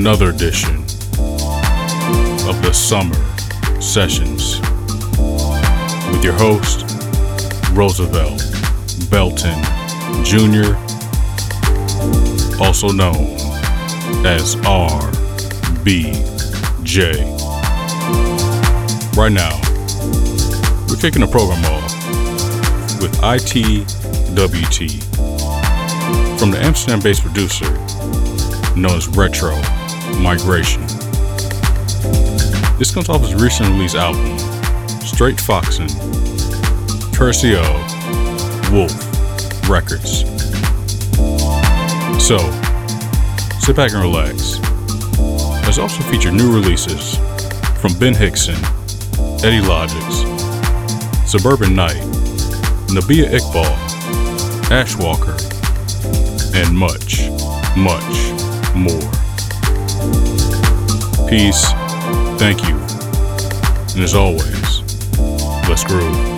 another edition of the Summer Sessions with your host, Roosevelt Belton Jr., also known as RBJ. Right now, we're kicking the program off with ITWT from the Amsterdam based producer known as Retro Migration. This comes off his recent release album, Straight Foxin', courtesy of Wolf Records. So, sit back and relax. There's also featured new releases from Ben Hixon, Eddie Logix, Suburban Knight, Nabihah Iqbal, Ash Walker, and much, much more. Peace, thank you, and as always, let's groove.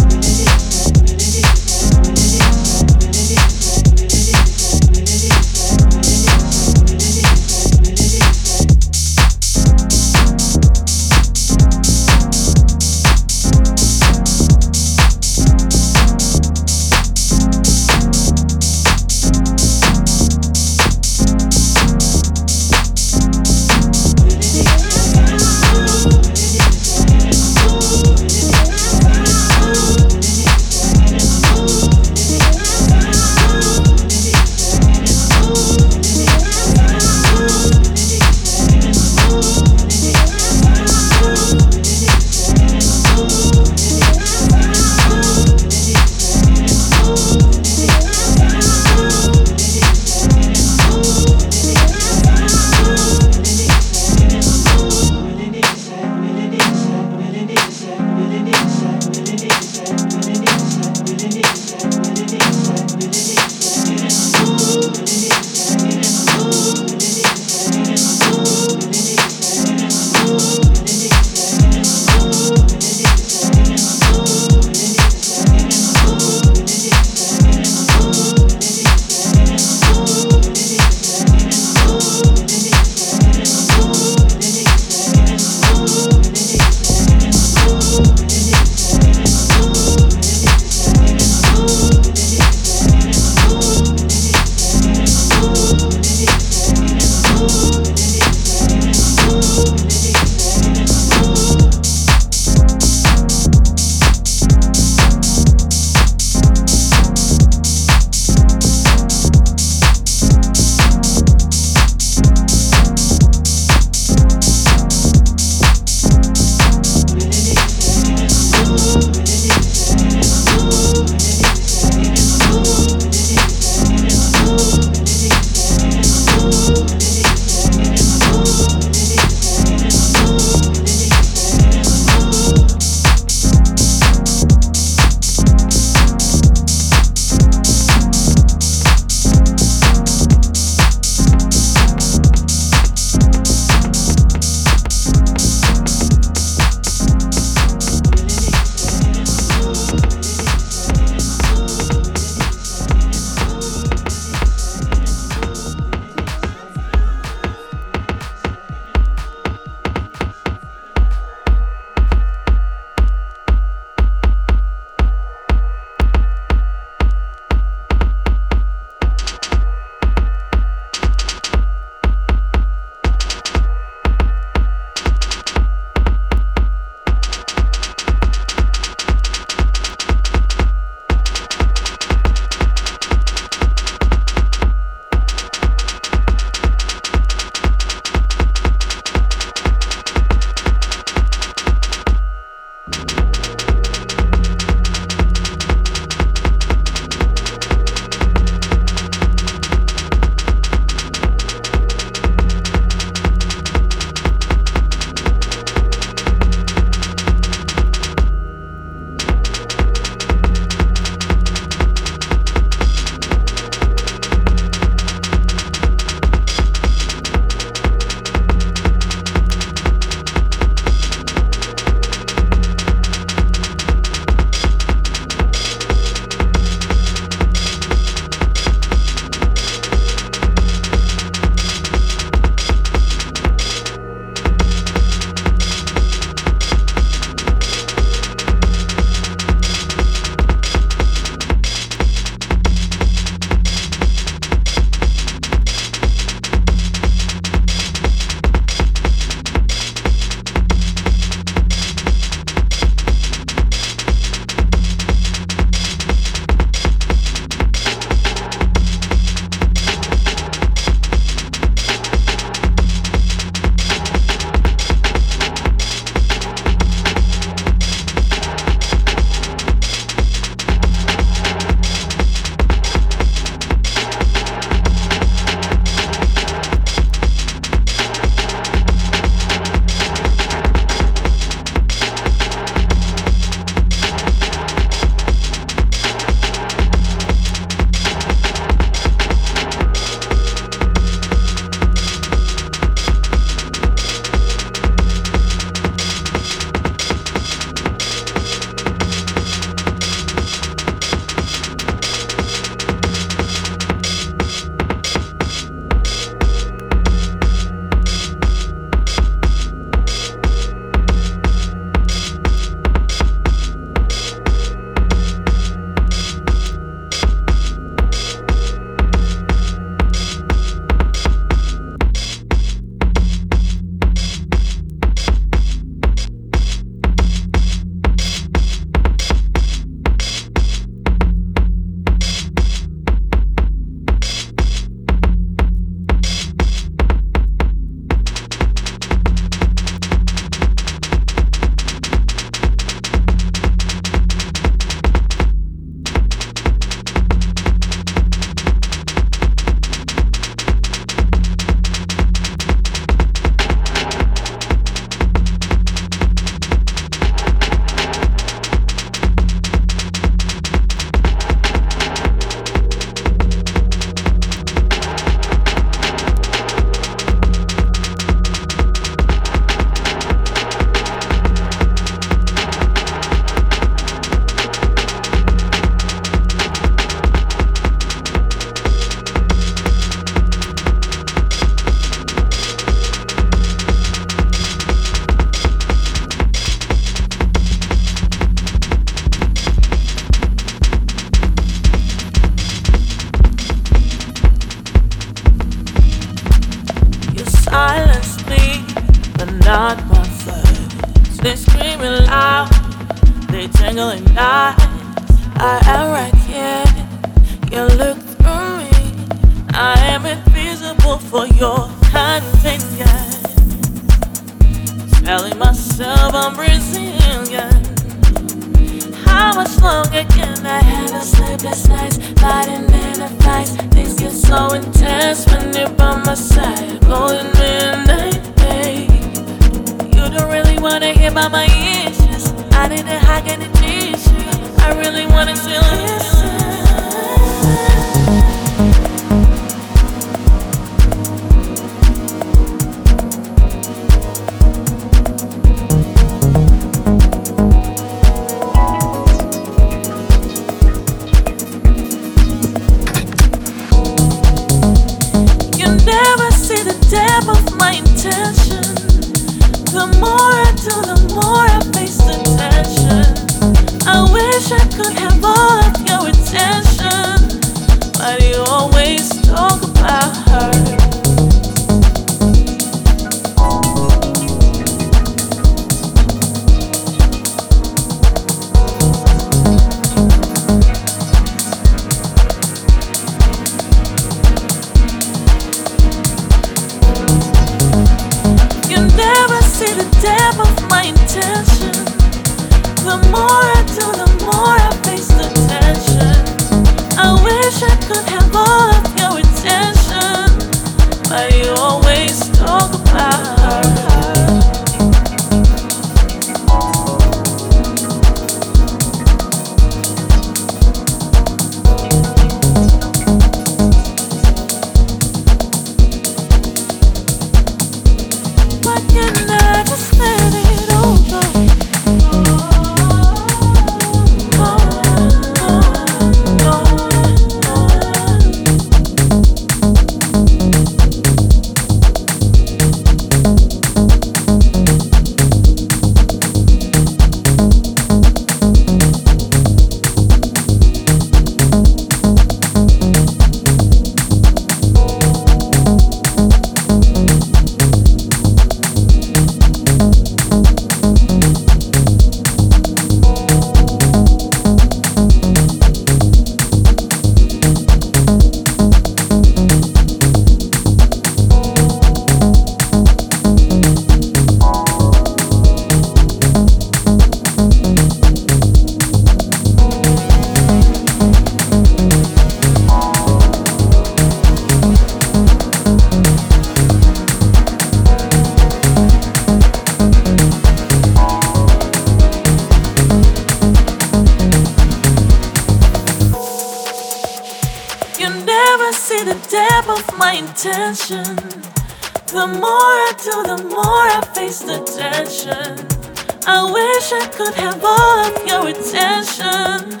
I could have all of your attention.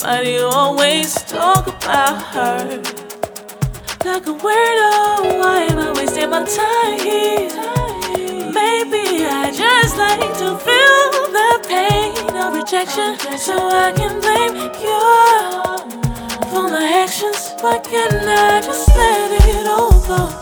But you always talk about her. Like a weirdo, why am I wasting my time here? Maybe I just like to feel the pain of rejection. So I can blame you for my actions. Why can't I just let it all go?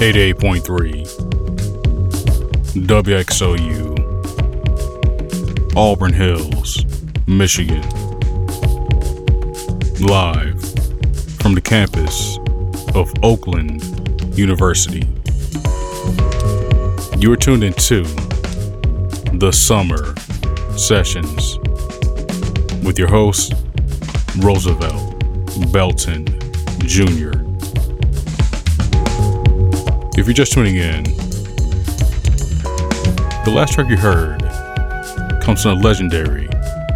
88.3 WXOU Auburn Hills, Michigan. Live from the campus of Oakland University. You are tuned into the Summer Sessions with your host, Roosevelt Belton Jr. If you're just tuning in, the last track you heard comes from a legendary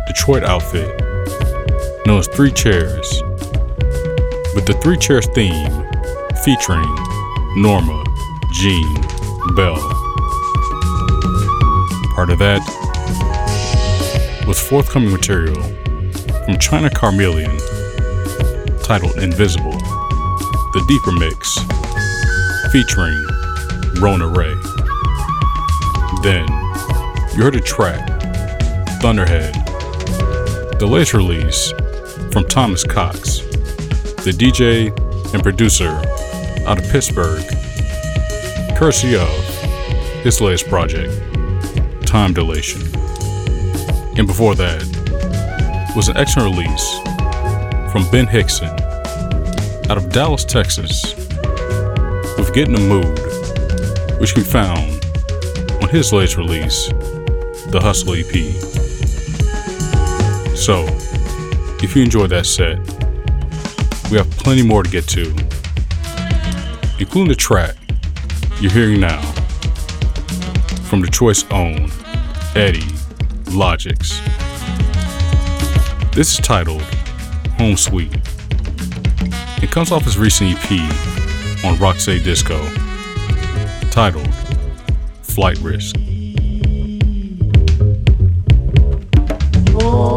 Detroit outfit known as Three Chairs, with the Three Chairs theme featuring Norma Jean Bell. Part of that was forthcoming material from China Charmeleon titled Invisible, the deeper mix featuring Rona Ray. Then you heard a track, Thunderhead, the latest release from Thomas Cox, the DJ and producer out of Pittsburgh, courtesy of his latest project, Time Dilation. And before that was an excellent release from Ben Hixon out of Dallas, Texas with Get in the Mood, which can be found on his latest release, the Hustle EP. So, if you enjoyed that set, we have plenty more to get to, including the track you're hearing now from the choice own Eddie Logix. This is titled Home Suite. It comes off his recent EP on Roxy Disco, titled Flight Risk. Oh.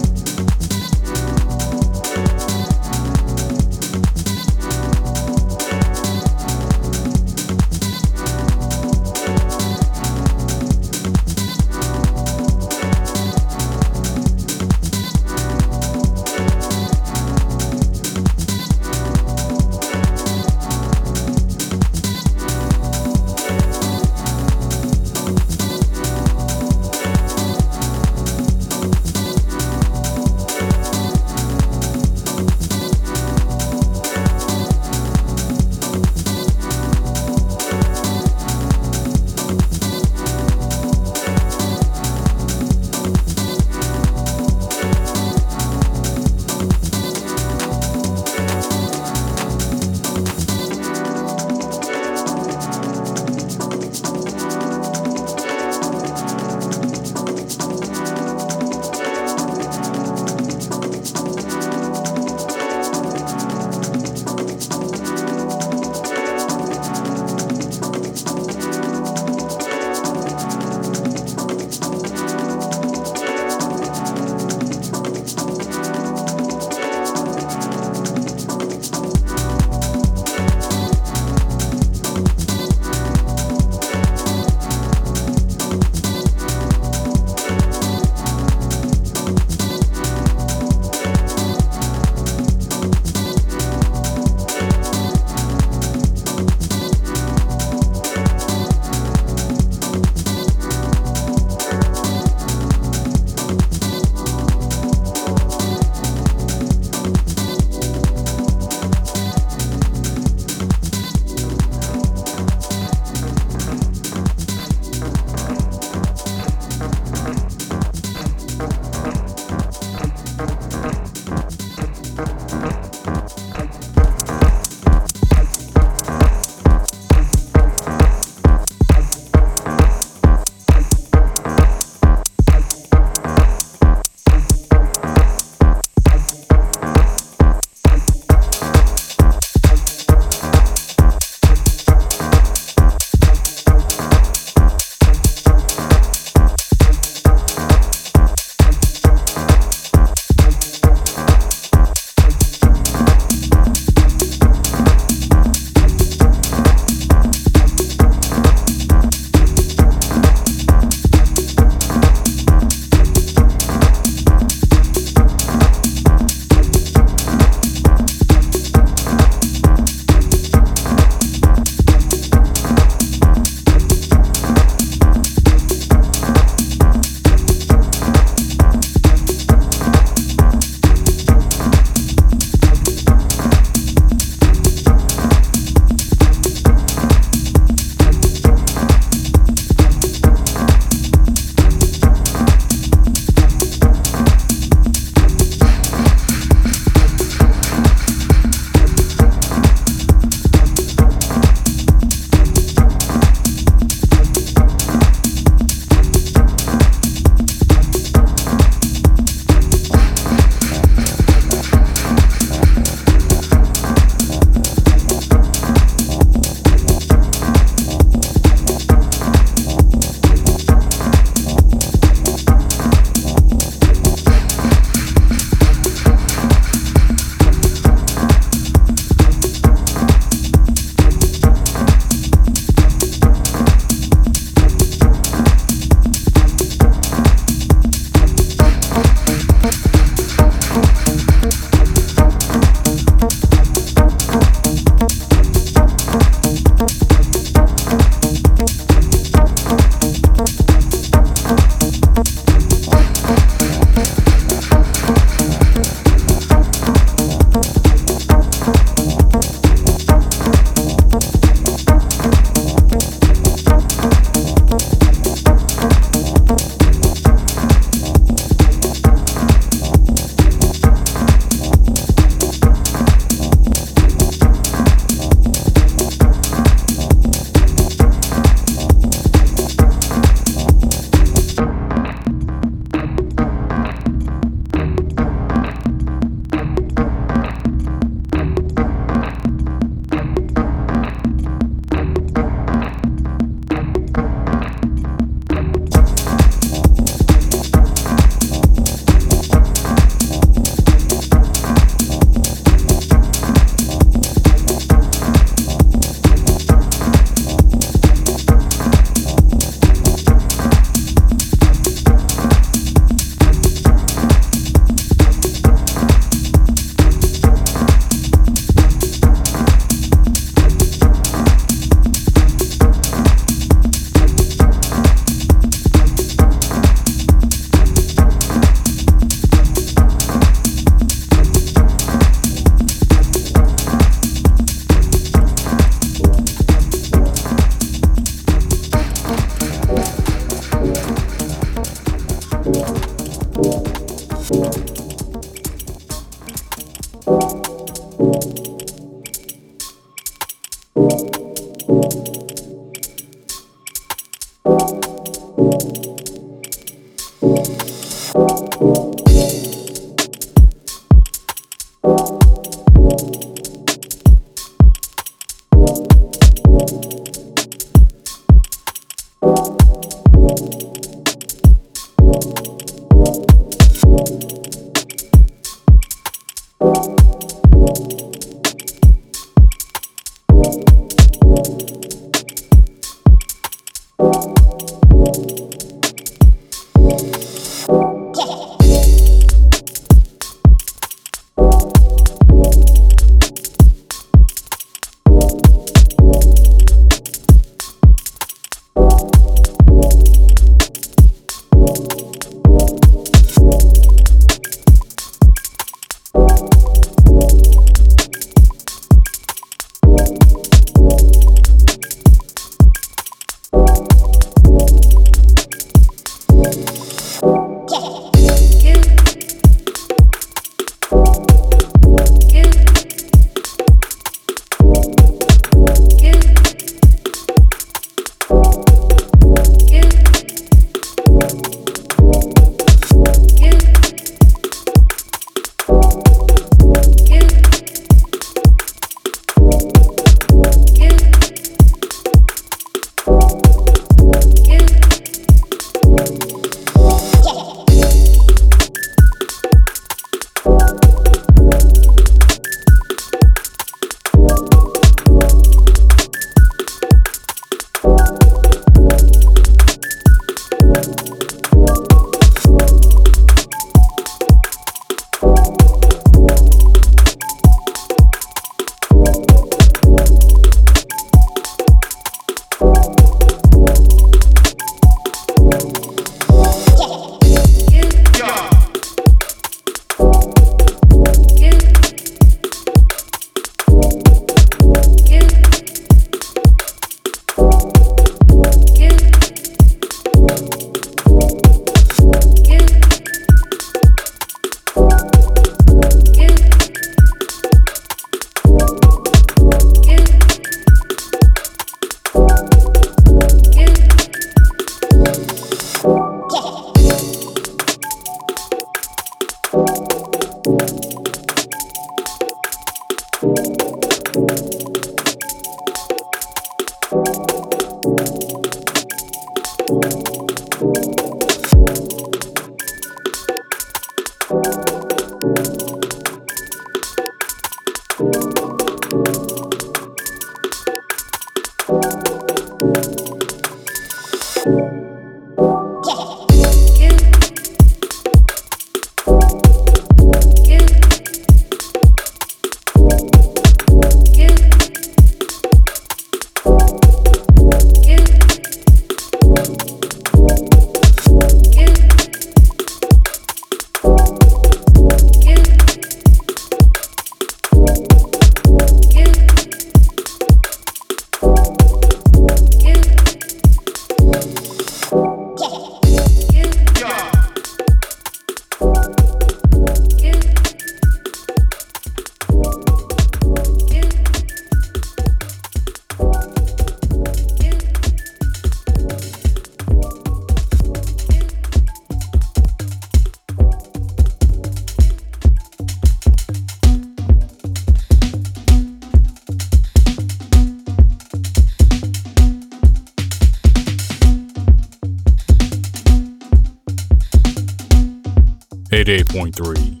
88.3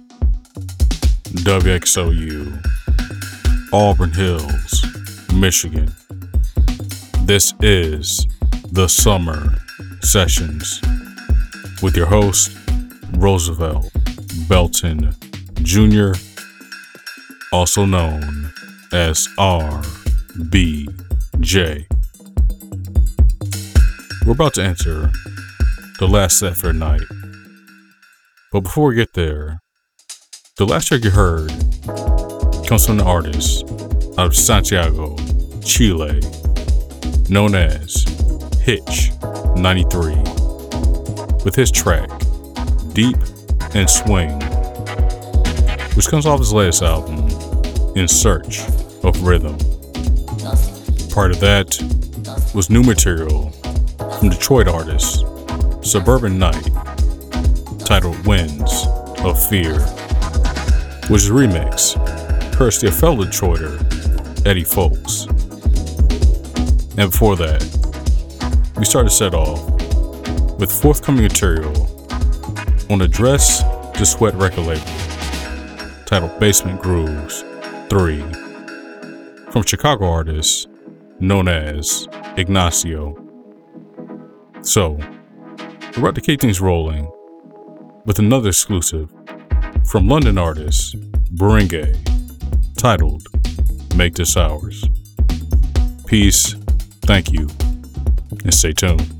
WXOU Auburn Hills, Michigan. This is the Summer Sessions with your host, Roosevelt Belton Jr., also known as RBJ. We're about to enter the last set for the night. But before we get there, the last track you heard comes from an artist out of Santiago, Chile, known as Hitch 93, with his track Deep and Swing, which comes off his latest album, In Search of Rhythm. part of that was new material from Detroit artist Suburban Knight titled Winds of Fear, which is a remix courtesy of fellow Detroiter Eddie Fowlkes. And before that, we started set off with forthcoming material on the Dress to Sweat record label titled Basement Grooves 3 from Chicago artist known as Ignacio. So, we're about to keep things rolling with another exclusive from London artist Beringei titled Make This Ours. Peace, thank you, and stay tuned.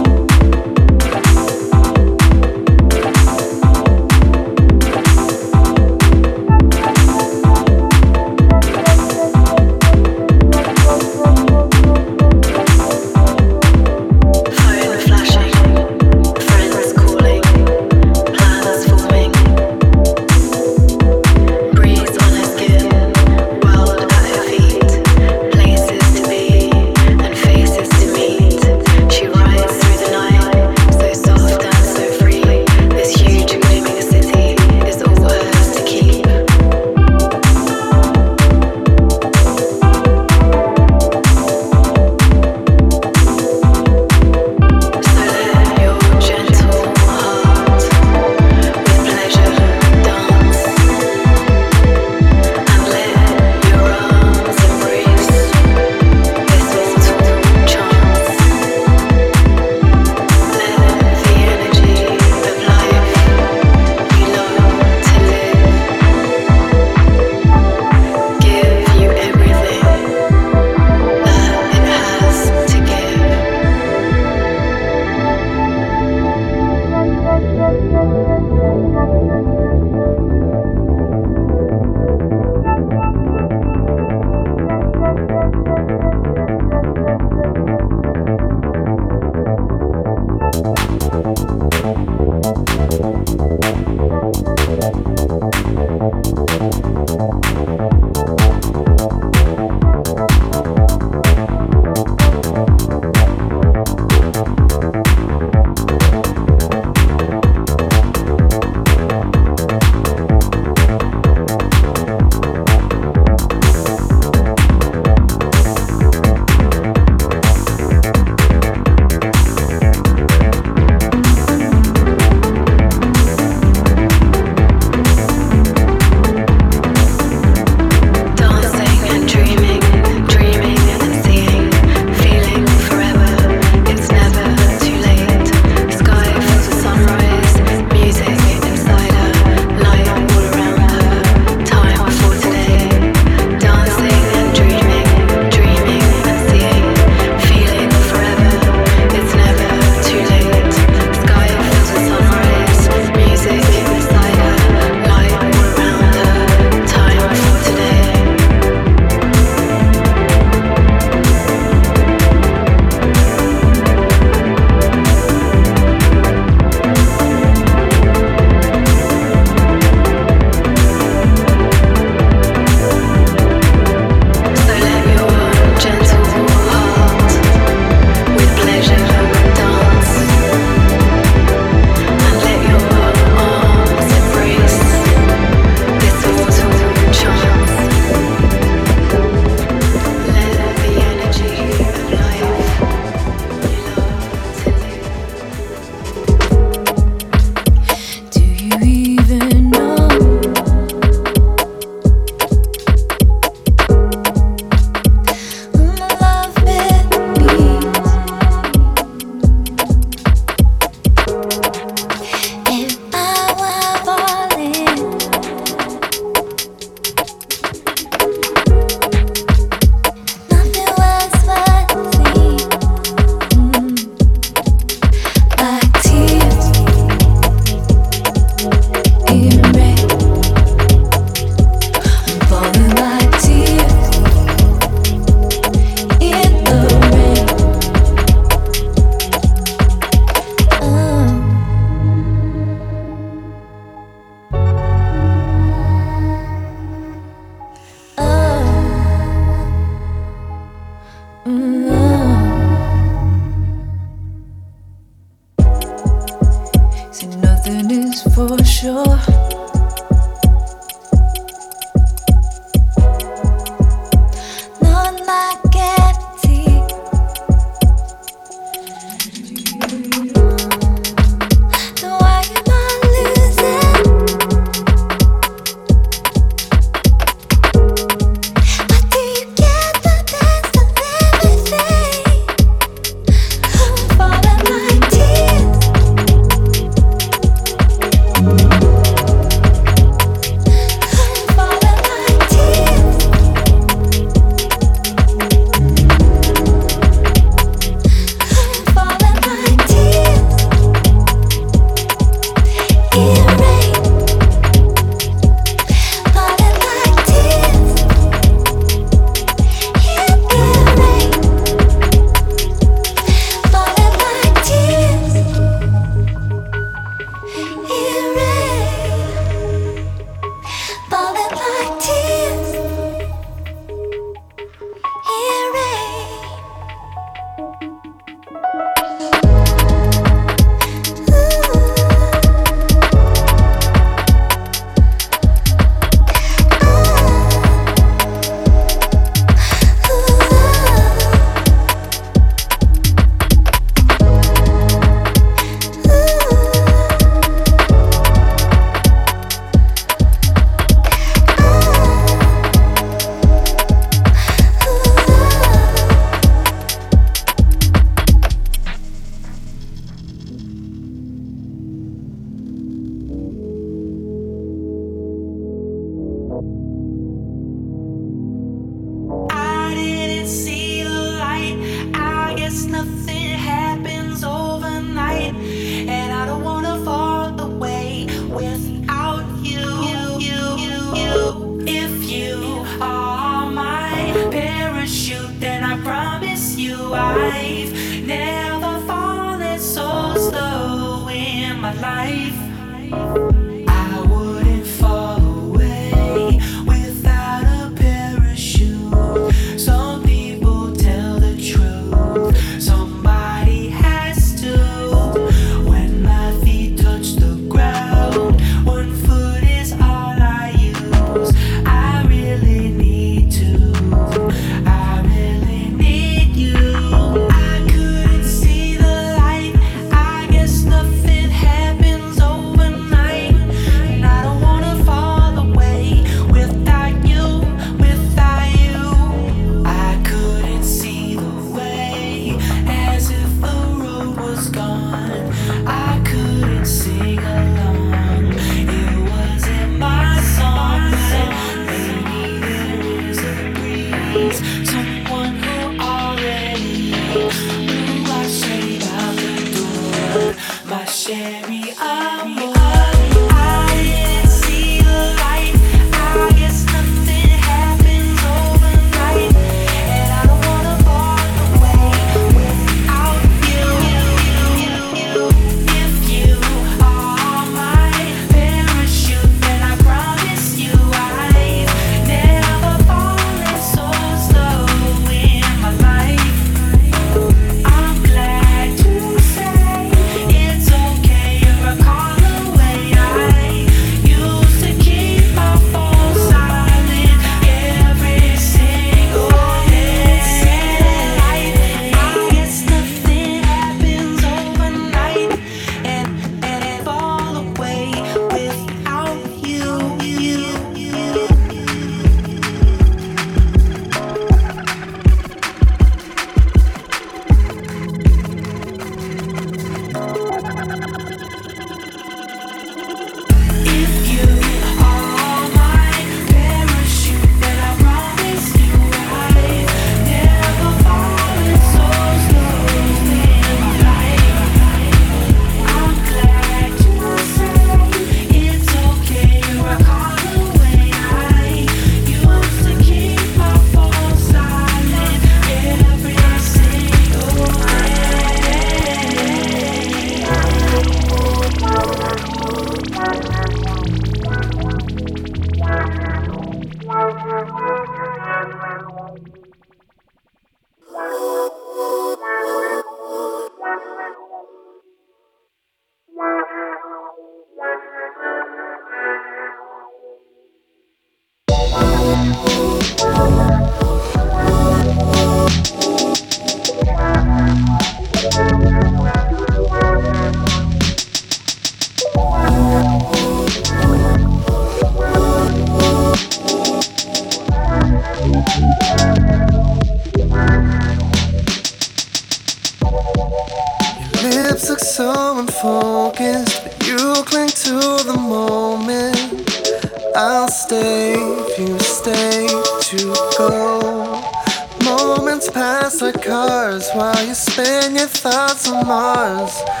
Mars.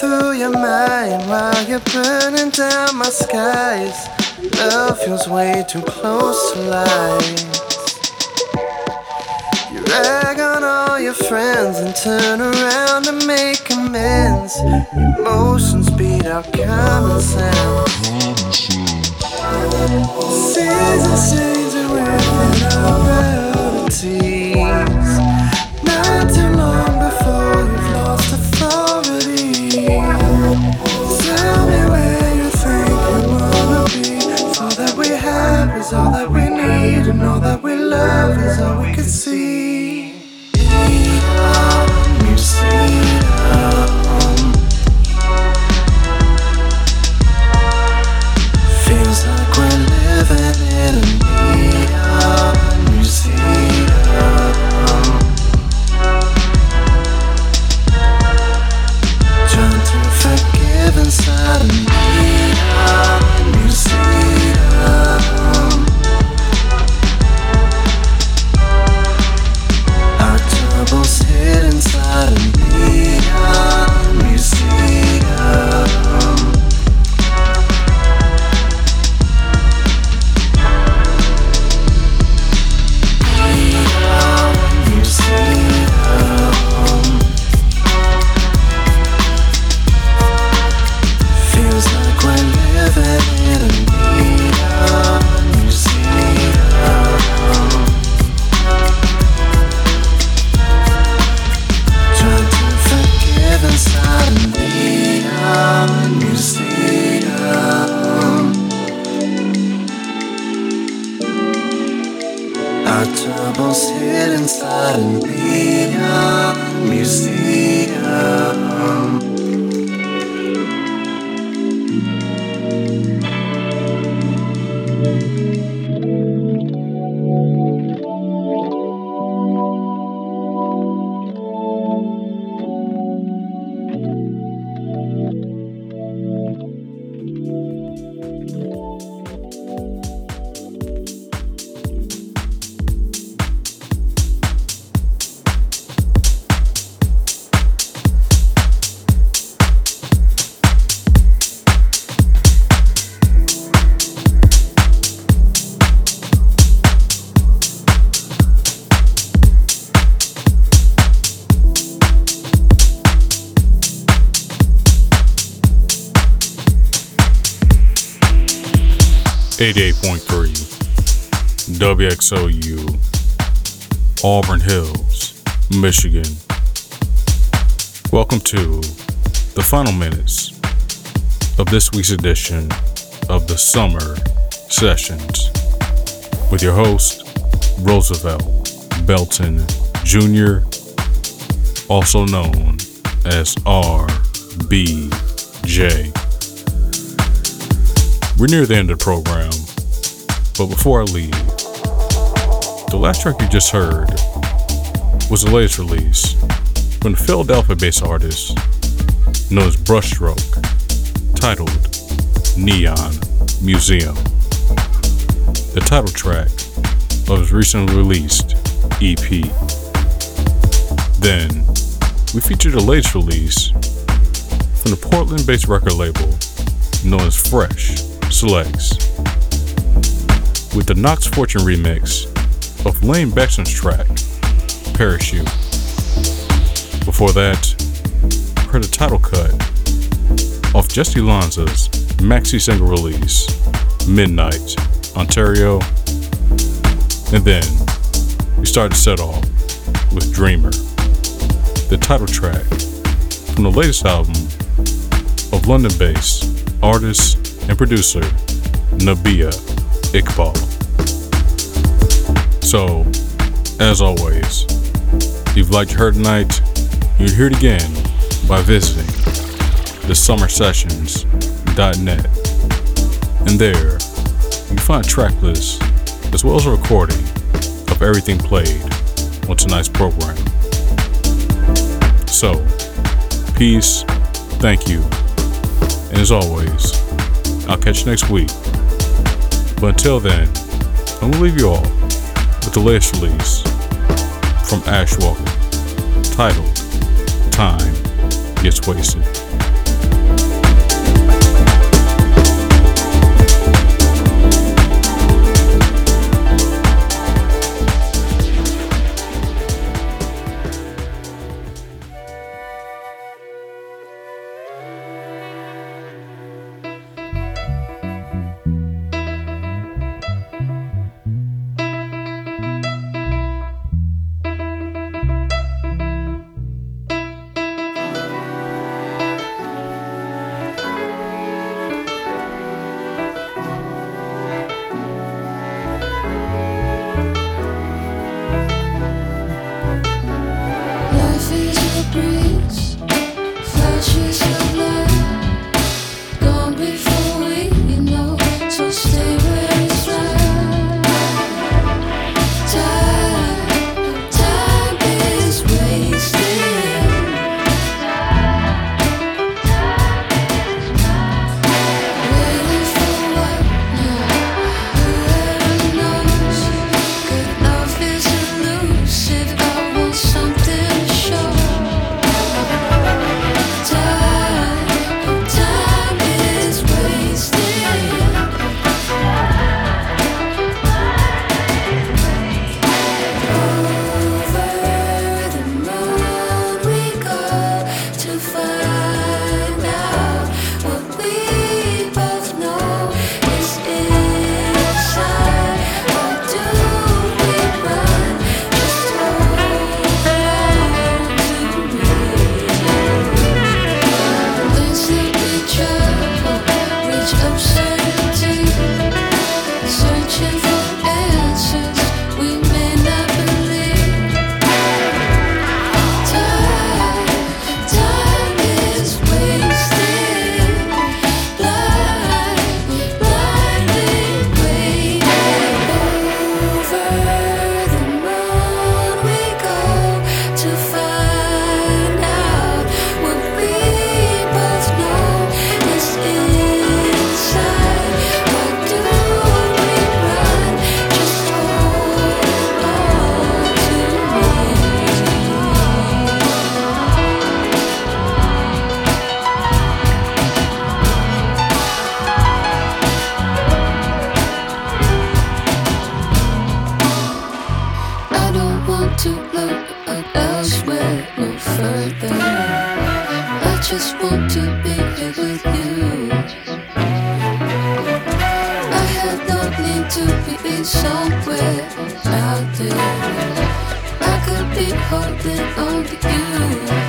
Through your mind while you're burning down my skies. Love feels way too close to lies. You rag on all your friends and turn around to make amends. Emotions beat out common sense. Seasons changing within our realities. Not too long before you've lost authority. Is all that we need, and all that we love is all we can see. Museum. Our troubles hid inside a neon museum. WXOU Auburn Hills, Michigan. Welcome to the final minutes of this week's edition of the Summer Sessions with your host, Roosevelt Belton Jr., also known as RBJ. We're near the end of the program, but before I leave, the last track you just heard was the latest release from the Philadelphia based artist known as Brushstroke, titled Neon Museum. The title track of his recently released EP. Then, we featured the latest release from the Portland based record label known as Fresh Selects with the Knox Fortune remix of Lane Beckstrom's track, Parachute. Before that, heard a title cut off Jessy Lanza's maxi single release, Midnight, Ontario. And then we started to set off with Dreamer, the title track from the latest album of London based artist and producer Nabihah Iqbal. So, as always, if you've liked her tonight, you'll hear it again by visiting thesummersessions.net. And there, you find track lists as well as a recording of everything played on tonight's program. So, peace, thank you, and as always, I'll catch you next week. But until then, I'm gonna leave you all with the latest release from Ash Walker titled Time Gets Wasted. To look elsewhere no further. I just want to be here with you. I have no need to be somewhere out there. I could be holding on to you.